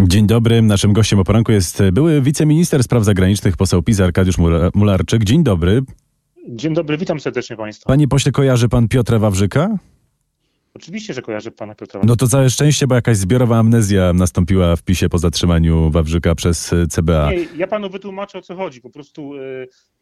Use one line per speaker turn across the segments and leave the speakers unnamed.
Dzień dobry. Naszym gościem o poranku jest były wiceminister spraw zagranicznych, poseł PiS Arkadiusz Mula- Mularczyk. Dzień dobry.
Dzień dobry, witam serdecznie Państwa.
Panie pośle, kojarzy pan Piotra Wawrzyka?
Oczywiście, że kojarzę Pana Piotra.
No to całe szczęście, bo jakaś zbiorowa amnezja nastąpiła w PiSie po zatrzymaniu Wawrzyka przez CBA.
Nie, ja Panu wytłumaczę o co chodzi. Po prostu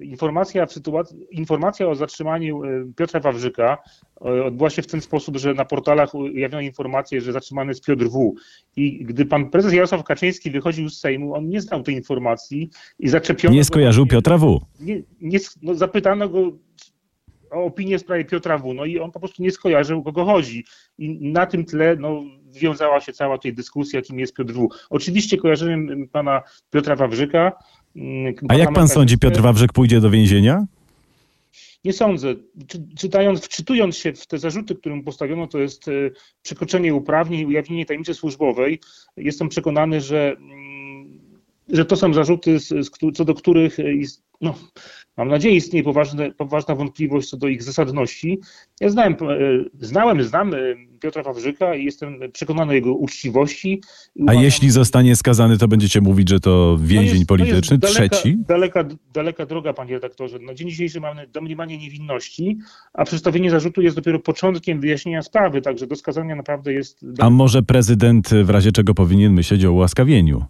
e, informacja, w sytuacji, informacja o zatrzymaniu e, Piotra Wawrzyka e, odbyła się w ten sposób, że na portalach ujawniono informację, że zatrzymany jest Piotr W. I gdy Pan Prezes Jarosław Kaczyński wychodził z Sejmu, on nie znał tej informacji i zaczepiono
Nie
go
skojarzył
właśnie-
Piotra W.
Nie, nie, no, zapytano go o opinię w sprawie Piotra W. No i on po prostu nie skojarzył, o kogo chodzi. I na tym tle no, wiązała się cała tej dyskusja, kim jest Piotr W. Oczywiście kojarzymy pana Piotra Wawrzyka. mm,
A jak pan sądzi. Piotr Wawrzyk pójdzie do więzienia?
Nie sądzę. Czy, czytając, wczytując się w te zarzuty, które mu postawiono, to jest e, przekroczenie uprawnień, ujawnienie tajemnicy służbowej. Jestem przekonany, że, mm, że to są zarzuty, z, z, co do których e, ist, no, mam nadzieję istnieje poważne, poważna wątpliwość co do ich zasadności. Ja znałem, e, znałem, znam e, Piotra Wawrzyka i jestem przekonany o jego uczciwości.
A
uważam-
jeśli zostanie skazany, to będziecie mówić, że to
to
więzień
to jest
polityczny?
daleka,
Trzeci?
Daleka, daleka droga, panie redaktorze. Na dzień dzisiejszy mamy domniemanie niewinności, a przedstawienie zarzutu jest dopiero początkiem wyjaśnienia sprawy, także do skazania naprawdę jest.
A może prezydent w razie czego powinien myśleć o ułaskawieniu?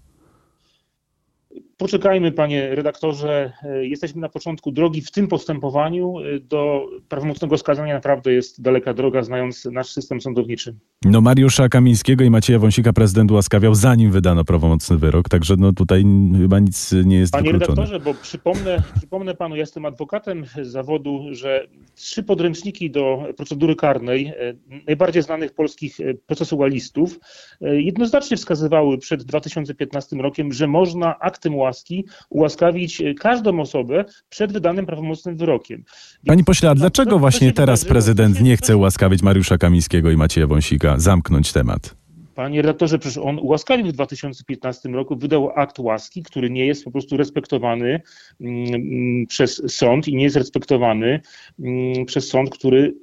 Poczekajmy, panie redaktorze. E, Jesteśmy na początku drogi w tym postępowaniu. E, Do prawomocnego skazania naprawdę jest daleka droga, znając nasz system sądowniczy.
No Mariusza Kamińskiego i Macieja Wąsika prezydent ułaskawiał zanim wydano prawomocny wyrok, także no tutaj chyba nic nie jest
Panie
wykluczone.
redaktorze, bo przypomnę, przypomnę panu, ja jestem adwokatem zawodu, że trzy podręczniki do procedury karnej e, najbardziej znanych polskich procesualistów jednoznacznie wskazywały przed 2015 rokiem, że można aktem łaski ułaskawić e, każdą osobę przed wydanym prawomocnym wyrokiem. Więc-
Pani pośle, a dlaczego
to-
właśnie teraz prezydent nie chce ułaskawić Mariusza Kamińskiego i Macieja Wąsika, zamknąć temat?
Panie redaktorze, przecież on ułaskawił w 2015 roku, wydał akt łaski, który nie jest po prostu respektowany mm, mm, przez sąd i nie jest respektowany mm, przez sąd, który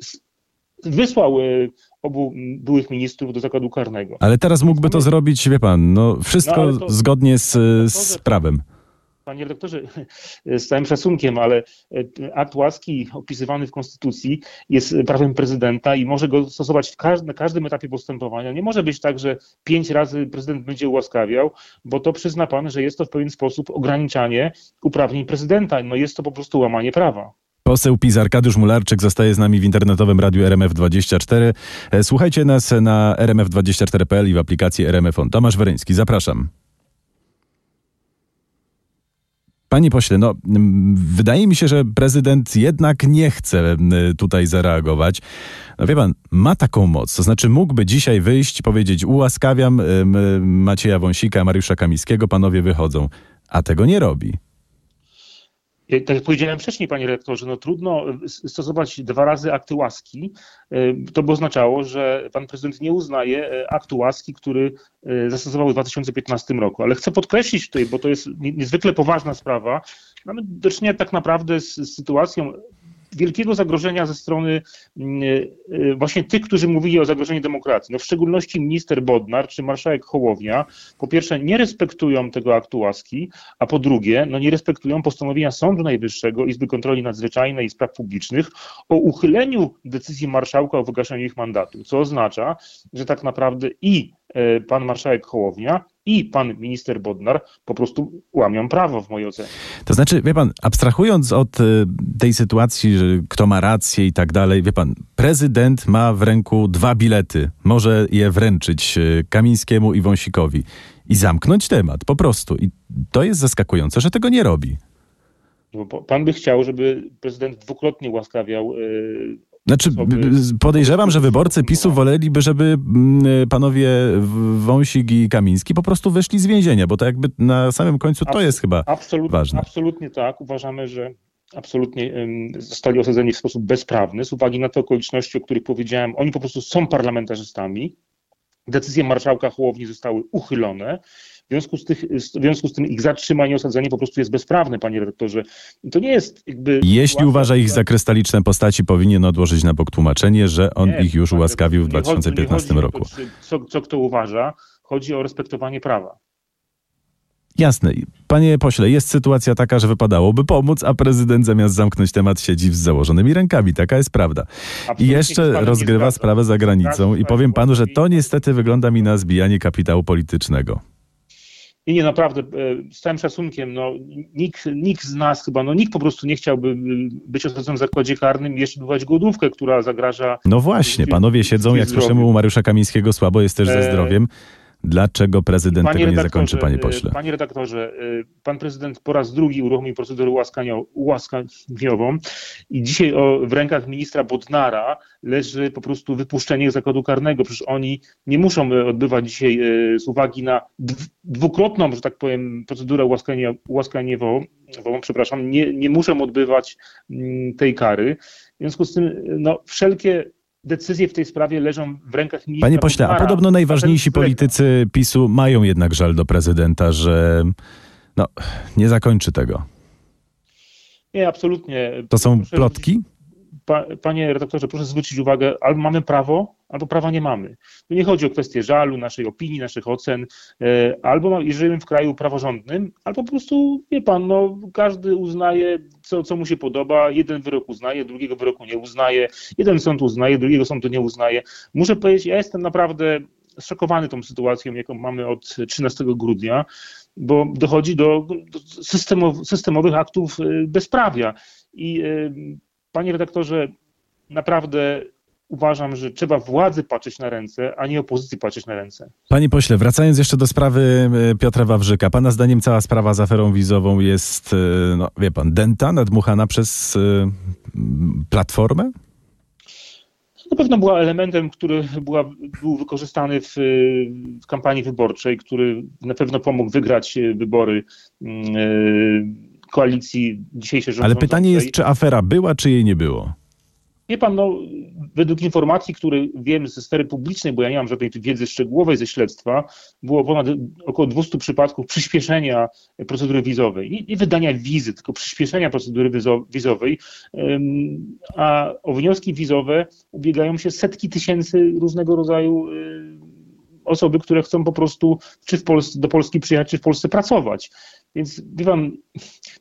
wysłał e, obu byłych ministrów do zakładu karnego.
Ale teraz mógłby to zrobić, wie pan, no wszystko
No, to-
zgodnie z, z prawem.
Panie redaktorze, z całym szacunkiem, ale e, akt łaski opisywany w Konstytucji jest prawem prezydenta i może go stosować w każdym, na każdym etapie postępowania. Nie może być tak, że pięć razy prezydent będzie ułaskawiał, bo to przyzna pan, że jest to w pewien sposób ograniczanie uprawnień prezydenta. No jest to po prostu łamanie prawa.
Poseł PiS Arkadiusz Mularczyk zostaje z nami w internetowym radiu RMF24. E, Słuchajcie nas na rmf24.pl i w aplikacji RMF On. Tomasz Weryński, zapraszam. Panie pośle, no wydaje mi się, że prezydent jednak nie chce tutaj zareagować. No wie pan, ma taką moc, to znaczy mógłby dzisiaj wyjść powiedzieć ułaskawiam Macieja Wąsika, Mariusza Kamińskiego, panowie wychodzą, a tego nie robi.
Ja- Tak jak powiedziałem wcześniej, panie rektorze, no trudno s- stosować dwa razy akty łaski. E, To by oznaczało, że pan prezydent nie uznaje aktu łaski, który zastosował w 2015 roku. Ale chcę podkreślić tutaj, bo to jest nie- niezwykle poważna sprawa, mamy do czynienia tak naprawdę z, z sytuacją wielkiego zagrożenia ze strony mm, e, właśnie tych, którzy mówili o zagrożeniu demokracji. No w szczególności minister Bodnar czy marszałek Hołownia, po pierwsze nie respektują tego aktu łaski, a po drugie, no nie respektują postanowienia Sądu Najwyższego, Izby Kontroli Nadzwyczajnej i Spraw Publicznych o uchyleniu decyzji marszałka o wygaszeniu ich mandatu, co oznacza, że tak naprawdę i e, pan marszałek Hołownia, i pan minister Bodnar po prostu łamią prawo w mojej ocenie.
To znaczy, wie pan, abstrahując od y, tej sytuacji, że kto ma rację i tak dalej, wie pan, prezydent ma w ręku dwa bilety. Może je wręczyć y, Kamińskiemu i Wąsikowi i zamknąć temat, po prostu. I to jest zaskakujące, że tego nie robi.
Po- pan by chciał, żeby prezydent dwukrotnie łaskawiał e,
Znaczy, podejrzewam, że wyborcy PiSu woleliby, żeby mm, panowie W- Wąsik i Kamiński po prostu wyszli z więzienia, bo to jakby na samym końcu to jest chyba
Absolut,
ważne.
Absolutnie tak. Uważamy, że absolutnie zostali osadzeni w sposób bezprawny z uwagi na te okoliczności, o których powiedziałem. Oni po prostu są parlamentarzystami. Decyzje marszałka Hołowni zostały uchylone. W związku, z tych, w związku z tym ich zatrzymanie osadzenie po prostu jest bezprawne, panie redaktorze. I to nie jest jakby...
Jeśli uważa ich za krystaliczne postaci, powinien odłożyć na bok tłumaczenie, że on
Nie,
ich już ułaskawił w
redaktorze, nie chodzi- nie
2015
chodzi to,
roku.
czy- Co, co kto uważa, chodzi o respektowanie prawa.
Jasne. Panie pośle, jest sytuacja taka, że wypadałoby pomóc, a prezydent zamiast zamknąć temat siedzi z założonymi rękami. Taka jest prawda. Absolutnie I jeszcze rozgrywa sprawę za granicą. I powiem panu, że to niestety wygląda mi na zbijanie kapitału politycznego.
Nie, nie, naprawdę, e, z całym szacunkiem, no, nikt, nikt z nas chyba, no nikt po prostu nie chciałby e, być osadzonym w zakładzie karnym i jeszcze odbywać głodówkę, która zagraża...
No właśnie, panowie siedzą, jak słyszymy u Mariusza Kamińskiego, słabo jest też ze e, zdrowiem. Dlaczego prezydent panie tego nie zakończy, panie pośle?
Panie redaktorze, pan prezydent po raz drugi uruchomił procedurę ułaskaniową i dzisiaj o, w rękach ministra Bodnara leży po prostu wypuszczenie z zakładu karnego. Przecież oni nie muszą odbywać dzisiaj z uwagi na dwukrotną, że tak powiem, procedurę ułaskaniową, przepraszam, nie, nie muszą odbywać mm, tej kary. W związku z tym no, wszelkie decyzje w tej sprawie leżą w rękach ministra.
Panie pośle, a podobno najważniejsi politycy PiSu mają jednak żal do prezydenta, że no, nie zakończy tego.
Nie, absolutnie.
To są plotki?
Pa, panie redaktorze, proszę zwrócić uwagę, albo mamy prawo, albo prawa nie mamy. Tu nie chodzi o kwestię żalu, naszej opinii, naszych ocen, e, albo żyjemy w kraju praworządnym, albo po prostu, wie pan, no, każdy uznaje, co, co mu się podoba, jeden wyrok uznaje, drugiego wyroku nie uznaje, jeden sąd uznaje, drugiego sądu nie uznaje. Muszę powiedzieć, ja jestem naprawdę zszokowany tą sytuacją, jaką mamy od 13 grudnia, bo dochodzi do, systemow, systemowych aktów e, bezprawia. I e, panie redaktorze, naprawdę uważam, że trzeba władzy patrzeć na ręce, a nie opozycji patrzeć na ręce.
Panie pośle, wracając jeszcze do sprawy e, Piotra Wawrzyka. Pana zdaniem cała sprawa z aferą wizową jest, e, no wie pan, dęta, nadmuchana przez e, Platformę?
Na pewno była elementem, który była, był wykorzystany w, w kampanii wyborczej, który na pewno pomógł wygrać wybory koalicji dzisiejszej rządzącej.
Ale pytanie jest, czy afera była, czy jej nie było?
Wie pan, no, według informacji, które wiem ze sfery publicznej, bo ja nie mam żadnej wiedzy szczegółowej ze śledztwa, było ponad około 200 przypadków przyspieszenia procedury wizowej. Nie, nie wydania wizy, tylko przyspieszenia procedury wizowej, a o wnioski wizowe ubiegają się setki tysięcy różnego rodzaju y, osoby, które chcą po prostu czy w Polsce, do Polski przyjechać, czy w Polsce pracować. Więc wie pan,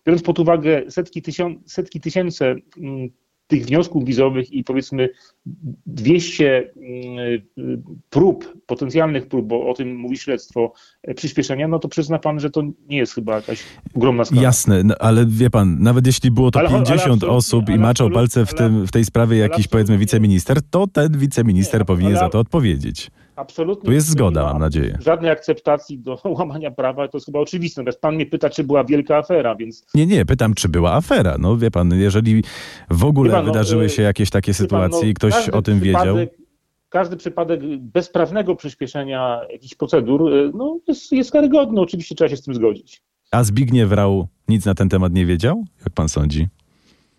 biorąc pod uwagę setki, tysiąc, setki tysięcy mm, tych wniosków wizowych i powiedzmy 200 mm, prób, potencjalnych prób, bo o tym mówi śledztwo, e, przyspieszenia, no to przyzna pan, że to nie jest chyba jakaś ogromna skala.
Jasne, no, ale wie pan, nawet jeśli było to ale, 50 ale osób i maczał palce w, tym, w tej sprawie jakiś powiedzmy wiceminister, to ten wiceminister nie, powinien za to odpowiedzieć. Absolutnie. Tu jest zgoda, mam nadzieję.
Żadnej akceptacji do łamania prawa, to jest chyba oczywiste. Natomiast pan mnie pyta, czy była wielka afera, więc...
Nie, nie, pytam, czy była afera. No wie pan, jeżeli w ogóle pan, no, wydarzyły się jakieś takie sytuacje pan, no, i ktoś o tym wiedział...
Każdy przypadek bezprawnego przyspieszenia jakichś procedur y, no, jest, jest karygodny. Oczywiście trzeba się z tym zgodzić.
A Zbigniew Rau nic na ten temat nie wiedział? Jak pan sądzi?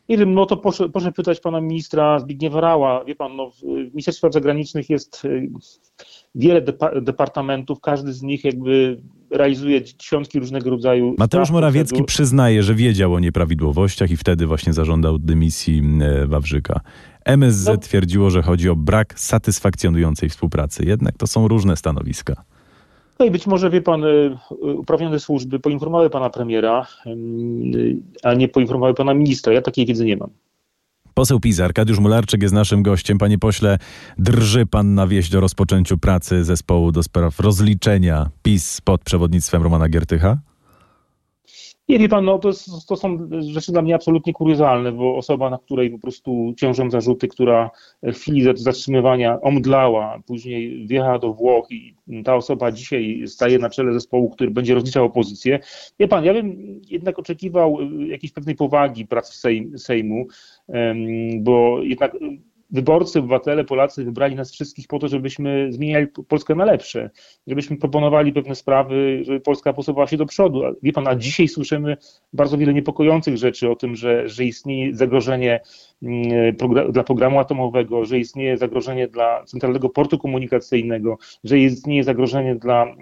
Nie wiem, no to proszę, proszę pytać pana ministra Zbigniewa Rała. Wie pan, no, w Ministerstwie Spraw Zagranicznych jest y, wiele departamentów, każdy z nich jakby realizuje dziesiątki różnego rodzaju.
Mateusz Morawiecki procedur. przyznaje, że wiedział o nieprawidłowościach i wtedy właśnie zażądał dymisji e, Wawrzyka. MSZ no. twierdziło, że chodzi o brak satysfakcjonującej współpracy. Jednak to są różne stanowiska.
No i być może, wie pan, y, uprawnione służby poinformowały pana premiera, a nie poinformowały pana ministra. Ja takiej wiedzy nie mam.
Poseł PiS, Arkadiusz Mularczyk jest naszym gościem. Panie pośle, drży pan na wieść o rozpoczęciu pracy zespołu do spraw rozliczenia PiS pod przewodnictwem Romana Giertycha?
Nie, wie pan, no to, jest, to są rzeczy dla mnie absolutnie kuriozalne, bo osoba, na której po prostu ciążą zarzuty, która w chwili zatrzymywania omdlała, później wjechała do Włoch i ta osoba dzisiaj staje na czele zespołu, który będzie rozliczał opozycję. Wie pan, ja bym jednak oczekiwał jakiejś pewnej powagi pracy Sejmu, bo jednak wyborcy, obywatele, Polacy wybrali nas wszystkich po to, żebyśmy zmieniali Polskę na lepsze, żebyśmy proponowali pewne sprawy, żeby Polska posuwała się do przodu. Wie pan, a dzisiaj słyszymy bardzo wiele niepokojących rzeczy o tym, że, że istnieje zagrożenie dla programu atomowego, że istnieje zagrożenie dla centralnego portu komunikacyjnego, że istnieje zagrożenie dla mm,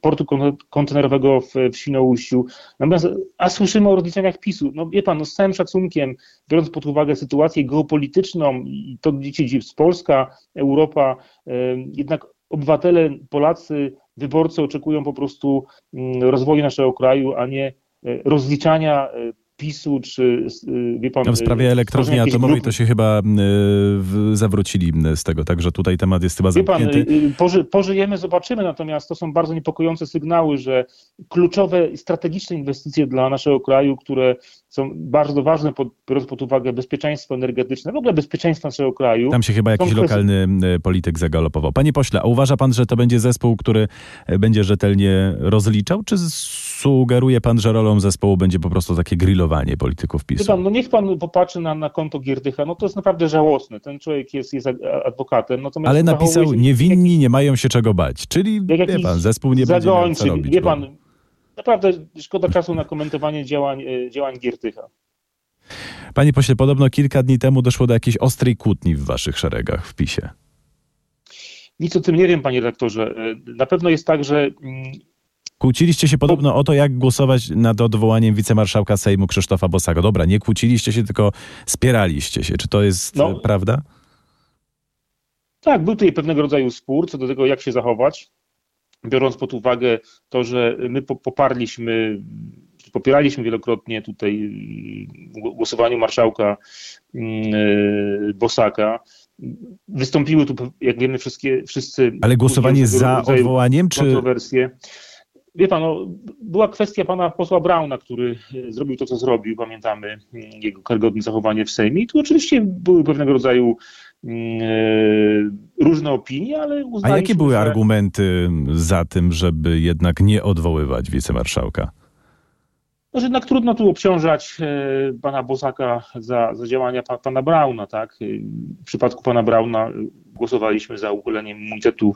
portu kontenerowego w, Świnoujściu. Natomiast, a słyszymy o rozliczeniach PiSu. No wie pan, no z całym szacunkiem, biorąc pod uwagę sytuację geopolityczną i to, gdzie się dzieje Polska, Europa, jednak obywatele Polacy wyborcy oczekują po prostu mm, rozwoju naszego kraju, a nie rozliczania PiSu, czy
wie pan... No w sprawie elektrowni atomowej to się chyba y, zawrócili z tego, także tutaj temat jest chyba zamknięty. Wie pan,
y, poży, pożyjemy, zobaczymy, natomiast to są bardzo niepokojące sygnały, że kluczowe, strategiczne inwestycje dla naszego kraju, które są bardzo ważne, pod, biorąc pod uwagę bezpieczeństwo energetyczne, w ogóle bezpieczeństwo naszego kraju.
Tam się chyba jakiś lokalny polityk zagalopował. Panie pośle, a uważa pan, że to będzie zespół, który e, będzie rzetelnie rozliczał, czy sugeruje pan, że rolą zespołu będzie po prostu takie grillowanie polityków PiSu?
No niech pan popatrzy na, na konto Gierdycha, no to jest naprawdę żałosne. Ten człowiek jest, jest adwokatem.
Natomiast Ale napisał, niewinni nie mają się czego bać, czyli jak wie pan, zespół nie zagończy, będzie miał co robić.
Wie pan, naprawdę szkoda czasu na komentowanie działań, e, działań Giertycha.
Panie pośle, podobno kilka dni temu doszło do jakiejś ostrej kłótni w waszych szeregach w PiSie.
Nic o tym nie wiem, panie redaktorze. E, na pewno jest tak, że mm,
Kłóciliście się podobno o to, jak głosować nad odwołaniem wicemarszałka Sejmu Krzysztofa Bosaga. Dobra, nie kłóciliście się, tylko spieraliście się. Czy to jest no, prawda?
Tak, był tutaj pewnego rodzaju spór co do tego, jak się zachować, biorąc pod uwagę to, że my poparliśmy, popieraliśmy wielokrotnie tutaj głosowaniu marszałka mm, Bosaka. Wystąpiły tu, jak wiemy, wszystkie, wszyscy.
Ale głosowanie za odwołaniem, czy.
Kontrowersje. Wie pan, no, była kwestia pana posła Brauna, który e, zrobił to, co zrobił. Pamiętamy mm, jego karygodne zachowanie w Sejmie. I tu oczywiście były pewnego rodzaju mm, różne opinie, ale
uznaliśmy, A jakie były że... argumenty za tym, żeby jednak nie odwoływać wicemarszałka?
No, że jednak trudno tu obciążać e, pana Bosaka za, za działania pa, pana Brauna, tak? W przypadku pana Brauna głosowaliśmy za uchyleniem immunitetu,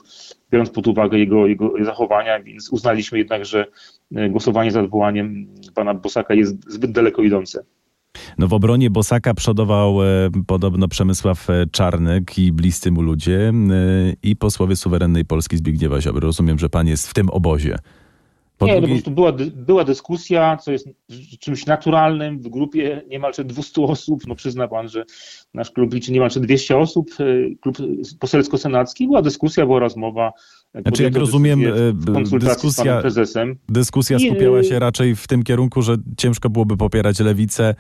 biorąc pod uwagę jego, jego zachowania, więc uznaliśmy jednak, że e, głosowanie za odwołaniem pana Bosaka jest zbyt daleko idące.
No w obronie Bosaka przodował e, podobno Przemysław e, Czarnek i bliscy mu ludzie e, i posłowie suwerennej Polski Zbigniewa Ziobry. Rozumiem, że pan jest w tym obozie.
Po nie, no drugiej... po prostu była, była dyskusja, co jest czymś naturalnym w grupie niemalże 200 osób. No przyzna pan, że nasz klub liczy niemalże 200 osób, e, klub poselsko-senacki. Była dyskusja, była rozmowa.
Znaczy, jak rozumiem, e, dyskusja, dyskusja skupiała się raczej w tym kierunku, że ciężko byłoby popierać lewicę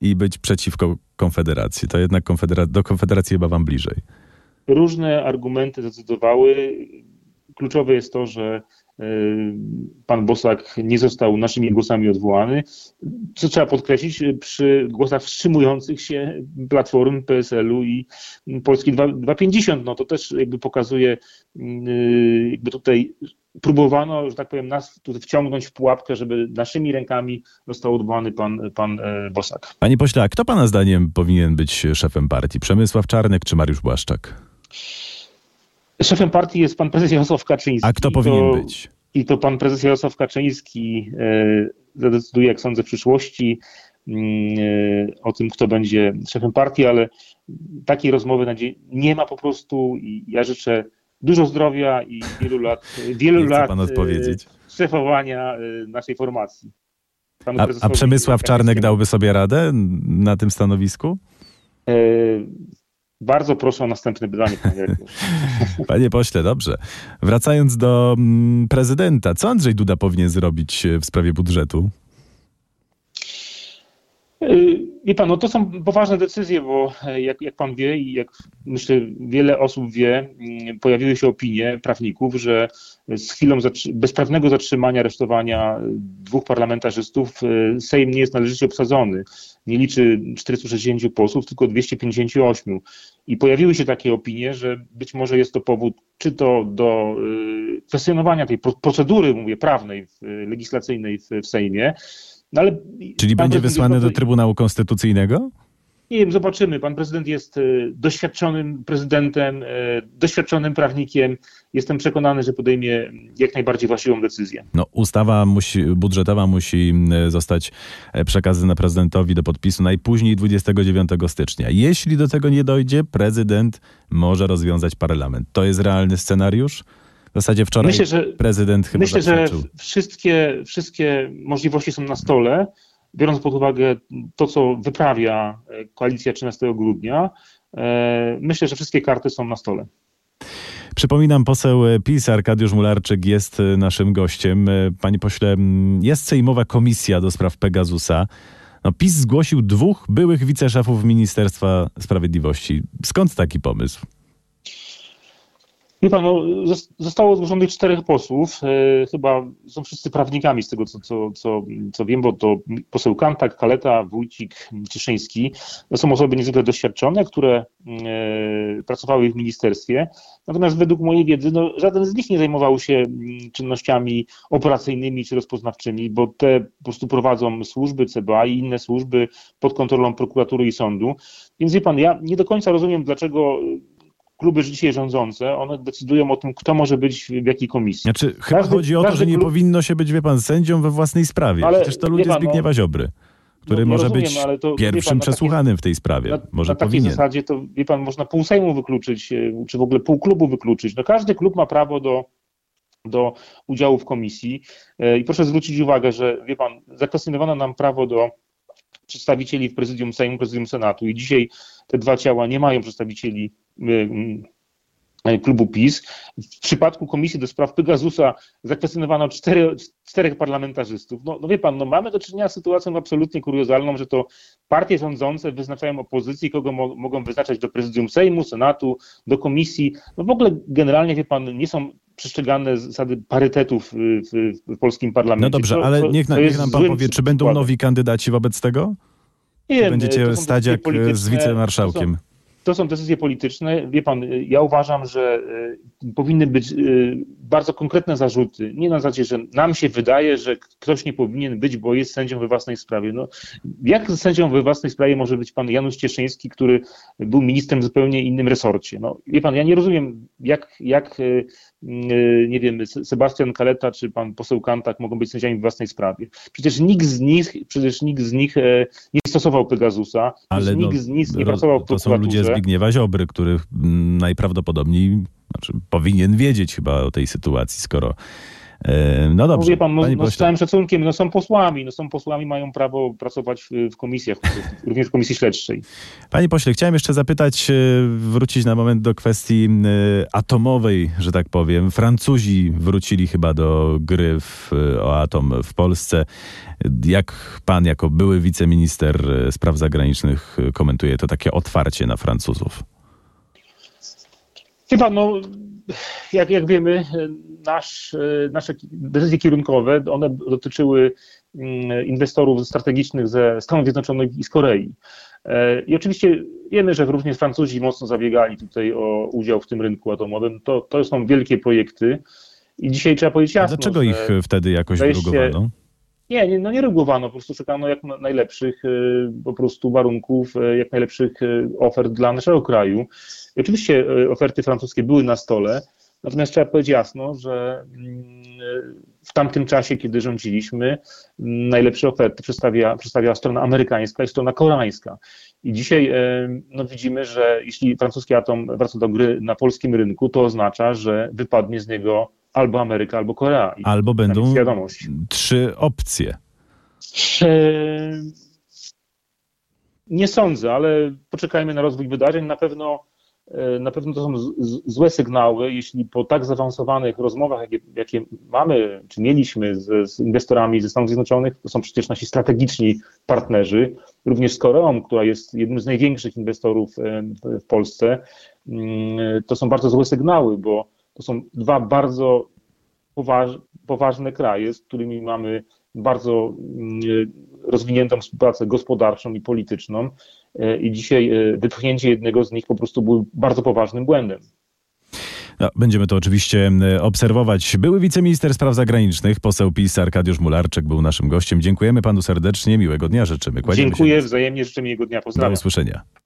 i być przeciwko Konfederacji. To jednak konfedera do Konfederacji chyba wam bliżej.
Różne argumenty zdecydowały. Kluczowe jest to, że Y, pan Bosak nie został naszymi głosami odwołany. Co trzeba podkreślić, przy głosach wstrzymujących się Platformy, PSL-u i Polski 250, no to też jakby pokazuje, y, jakby tutaj próbowano, że tak powiem, nas tu wciągnąć w pułapkę, żeby naszymi rękami został odwołany pan, pan e, Bosak.
Panie pośle, a kto pana zdaniem powinien być szefem partii? Przemysław Czarnek czy Mariusz Błaszczak?
Szefem partii jest pan prezes Jarosław Kaczyński.
A kto powinien to, być?
I to pan prezes Jarosław Kaczyński e, zadecyduje, jak sądzę, w przyszłości mm, e, o tym, kto będzie szefem partii, ale takiej rozmowy nie ma po prostu i ja życzę dużo zdrowia i wielu lat, wielu lat pan e, odpowiedzieć. szefowania naszej formacji.
A, a Przemysław Czarnek dałby sobie radę na tym stanowisku?
Bardzo proszę o następne pytanie, panie
Panie pośle, dobrze. Wracając do mm, prezydenta, co Andrzej Duda powinien zrobić w sprawie budżetu?
Y, wie pan, no to są poważne decyzje, bo e, jak, jak pan wie i jak myślę wiele osób wie, mm, pojawiły się opinie prawników, że z chwilą bezprawnego zatrzymania, aresztowania dwóch parlamentarzystów e, Sejm nie jest należycie obsadzony. Nie liczy 460 posłów, tylko 258. I pojawiły się takie opinie, że być może jest to powód czy to do e, kwestionowania tej procedury, mówię, prawnej, legislacyjnej w Sejmie,
no ale Czyli będzie wysłany do Trybunału Konstytucyjnego?
Nie wiem, zobaczymy. Pan prezydent jest e, doświadczonym prezydentem, e, doświadczonym prawnikiem. Jestem przekonany, że podejmie jak najbardziej właściwą decyzję.
No, ustawa musi, budżetowa musi zostać e, przekazana prezydentowi do podpisu najpóźniej 29 stycznia. Jeśli do tego nie dojdzie, prezydent może rozwiązać parlament. To jest realny scenariusz? W zasadzie wczoraj myślę, że, prezydent chyba
Myślę, że wszystkie, wszystkie możliwości są na stole, biorąc pod uwagę to, co wyprawia e, koalicja 13 grudnia. E, myślę, że wszystkie karty są na stole.
Przypominam, poseł PiS Arkadiusz Mularczyk jest naszym gościem. Panie pośle, jest sejmowa komisja do spraw Pegasusa. No, PiS zgłosił dwóch byłych wiceszefów Ministerstwa Sprawiedliwości. Skąd taki pomysł?
Wie pan, no, zostało zgłoszonych czterech posłów. E, chyba są wszyscy prawnikami z tego, co, co, co, co wiem, bo to poseł Kantak, Kaleta, Wójcik, Cieszyński. To są osoby niezwykle doświadczone, które e, pracowały w ministerstwie. Natomiast według mojej wiedzy no, żaden z nich nie zajmował się czynnościami operacyjnymi czy rozpoznawczymi, bo te po prostu prowadzą służby CBA i inne służby pod kontrolą prokuratury i sądu. Więc wie pan, ja nie do końca rozumiem, dlaczego kluby dzisiaj rządzące, one decydują o tym, kto może być w jakiej komisji.
Znaczy, chyba każdy, chodzi o to, że nie klub... powinno się być, wie pan, sędzią we własnej sprawie. Ale, Przecież to ludzie pan, Zbigniewa no, Ziobry który no, może rozumiem, być to, pierwszym pan, przesłuchanym w tej sprawie.
Na,
może
na takiej
powinien.
zasadzie to, wie pan, można pół Sejmu wykluczyć, e, czy w ogóle pół klubu wykluczyć. No każdy klub ma prawo do, do udziału w komisji e, i proszę zwrócić uwagę, że, wie pan, zakwestionowano nam prawo do przedstawicieli w prezydium Sejmu, prezydium Senatu i dzisiaj te dwa ciała nie mają przedstawicieli klubu PiS. W przypadku Komisji do Spraw Pegasusa zakwestionowano cztery, czterech parlamentarzystów. No, no wie pan, no mamy do czynienia z sytuacją absolutnie kuriozalną, że to partie rządzące wyznaczają opozycji, kogo mo mogą wyznaczać do prezydium Sejmu, Senatu, do komisji. No w ogóle generalnie, wie pan, nie są przestrzegane zasady parytetów w, w, polskim parlamencie.
No dobrze, ale niech, niech nam pan powie, czy będą nowi kandydaci wobec tego? Nie, czy będziecie stać jak z wicemarszałkiem?
To są decyzje polityczne. Wie pan, ja uważam, że e, powinny być e, bardzo konkretne zarzuty. Nie na zasadzie, że nam się wydaje, że ktoś nie powinien być, bo jest sędzią we własnej sprawie. No, jak sędzią we własnej sprawie może być pan Janusz Cieszyński, który był ministrem w zupełnie innym resorcie? No, wie pan, ja nie rozumiem, jak, jak e, nie wiem, Sebastian Kaleta czy pan poseł Kantak mogą być sędziami w własnej sprawie. Przecież nikt z nich, przecież nikt z nich nie stosował Pegasusa, Ale nikt no, z nich nie pracował w
prokuraturze. Zbigniewa Ziobry, który najprawdopodobniej znaczy, powinien wiedzieć chyba o tej sytuacji, skoro no dobrze.
Mówi pan, no, no z całym szacunkiem, no są posłami, no są posłami, mają prawo pracować w, w komisjach, również w komisji śledczej.
Panie pośle, chciałem jeszcze zapytać, e, wrócić na moment do kwestii e, atomowej, że tak powiem. Francuzi wrócili chyba do gry w, o atom w Polsce. Jak pan, jako były wiceminister spraw zagranicznych, komentuje to takie otwarcie na Francuzów?
Chyba, no, jak, jak wiemy, nasz, nasze decyzje kierunkowe, one dotyczyły mm, inwestorów strategicznych ze Stanów Zjednoczonych i z Korei. E, I oczywiście wiemy, że również Francuzi mocno zabiegali tutaj o udział w tym rynku atomowym. To, to są wielkie projekty. I dzisiaj trzeba powiedzieć jasno,
Dlaczego ich wtedy jakoś wyrugowano?
Nie, nie, no nie regulowano, po prostu szukano jak najlepszych y, po prostu warunków, y, jak najlepszych y, ofert dla naszego kraju. I oczywiście oferty francuskie były na stole, natomiast trzeba powiedzieć jasno, że mm, w tamtym czasie, kiedy rządziliśmy, mm, najlepsze oferty przedstawia, przedstawiała strona amerykańska i strona koreańska. I dzisiaj no, widzimy, że jeśli francuski atom wraca do gry na polskim rynku, to oznacza, że wypadnie z niego albo Ameryka, albo Korea.
I albo będą trzy opcje.
Nie sądzę, ale poczekajmy na rozwój wydarzeń. Na pewno, e, na pewno to są złe sygnały, jeśli po tak zaawansowanych rozmowach, jakie, jakie mamy, czy mieliśmy z, z, inwestorami ze Stanów Zjednoczonych, to są przecież nasi strategiczni partnerzy, również z Koreą, która jest jednym z największych inwestorów e, w Polsce, mm, to są bardzo złe sygnały, bo to są dwa bardzo poważ, poważne kraje, z którymi mamy bardzo mm, rozwiniętą współpracę gospodarczą i polityczną. E, I dzisiaj e, wypchnięcie jednego z nich po prostu był bardzo poważnym błędem.
No, będziemy to oczywiście obserwować. Były wiceminister spraw zagranicznych, poseł PiS Arkadiusz Mularczyk był naszym gościem. Dziękujemy panu serdecznie, miłego dnia życzymy.
Kładziemy Dziękuję, się. wzajemnie życzę miłego dnia. Pozdrawiam.
Do usłyszenia.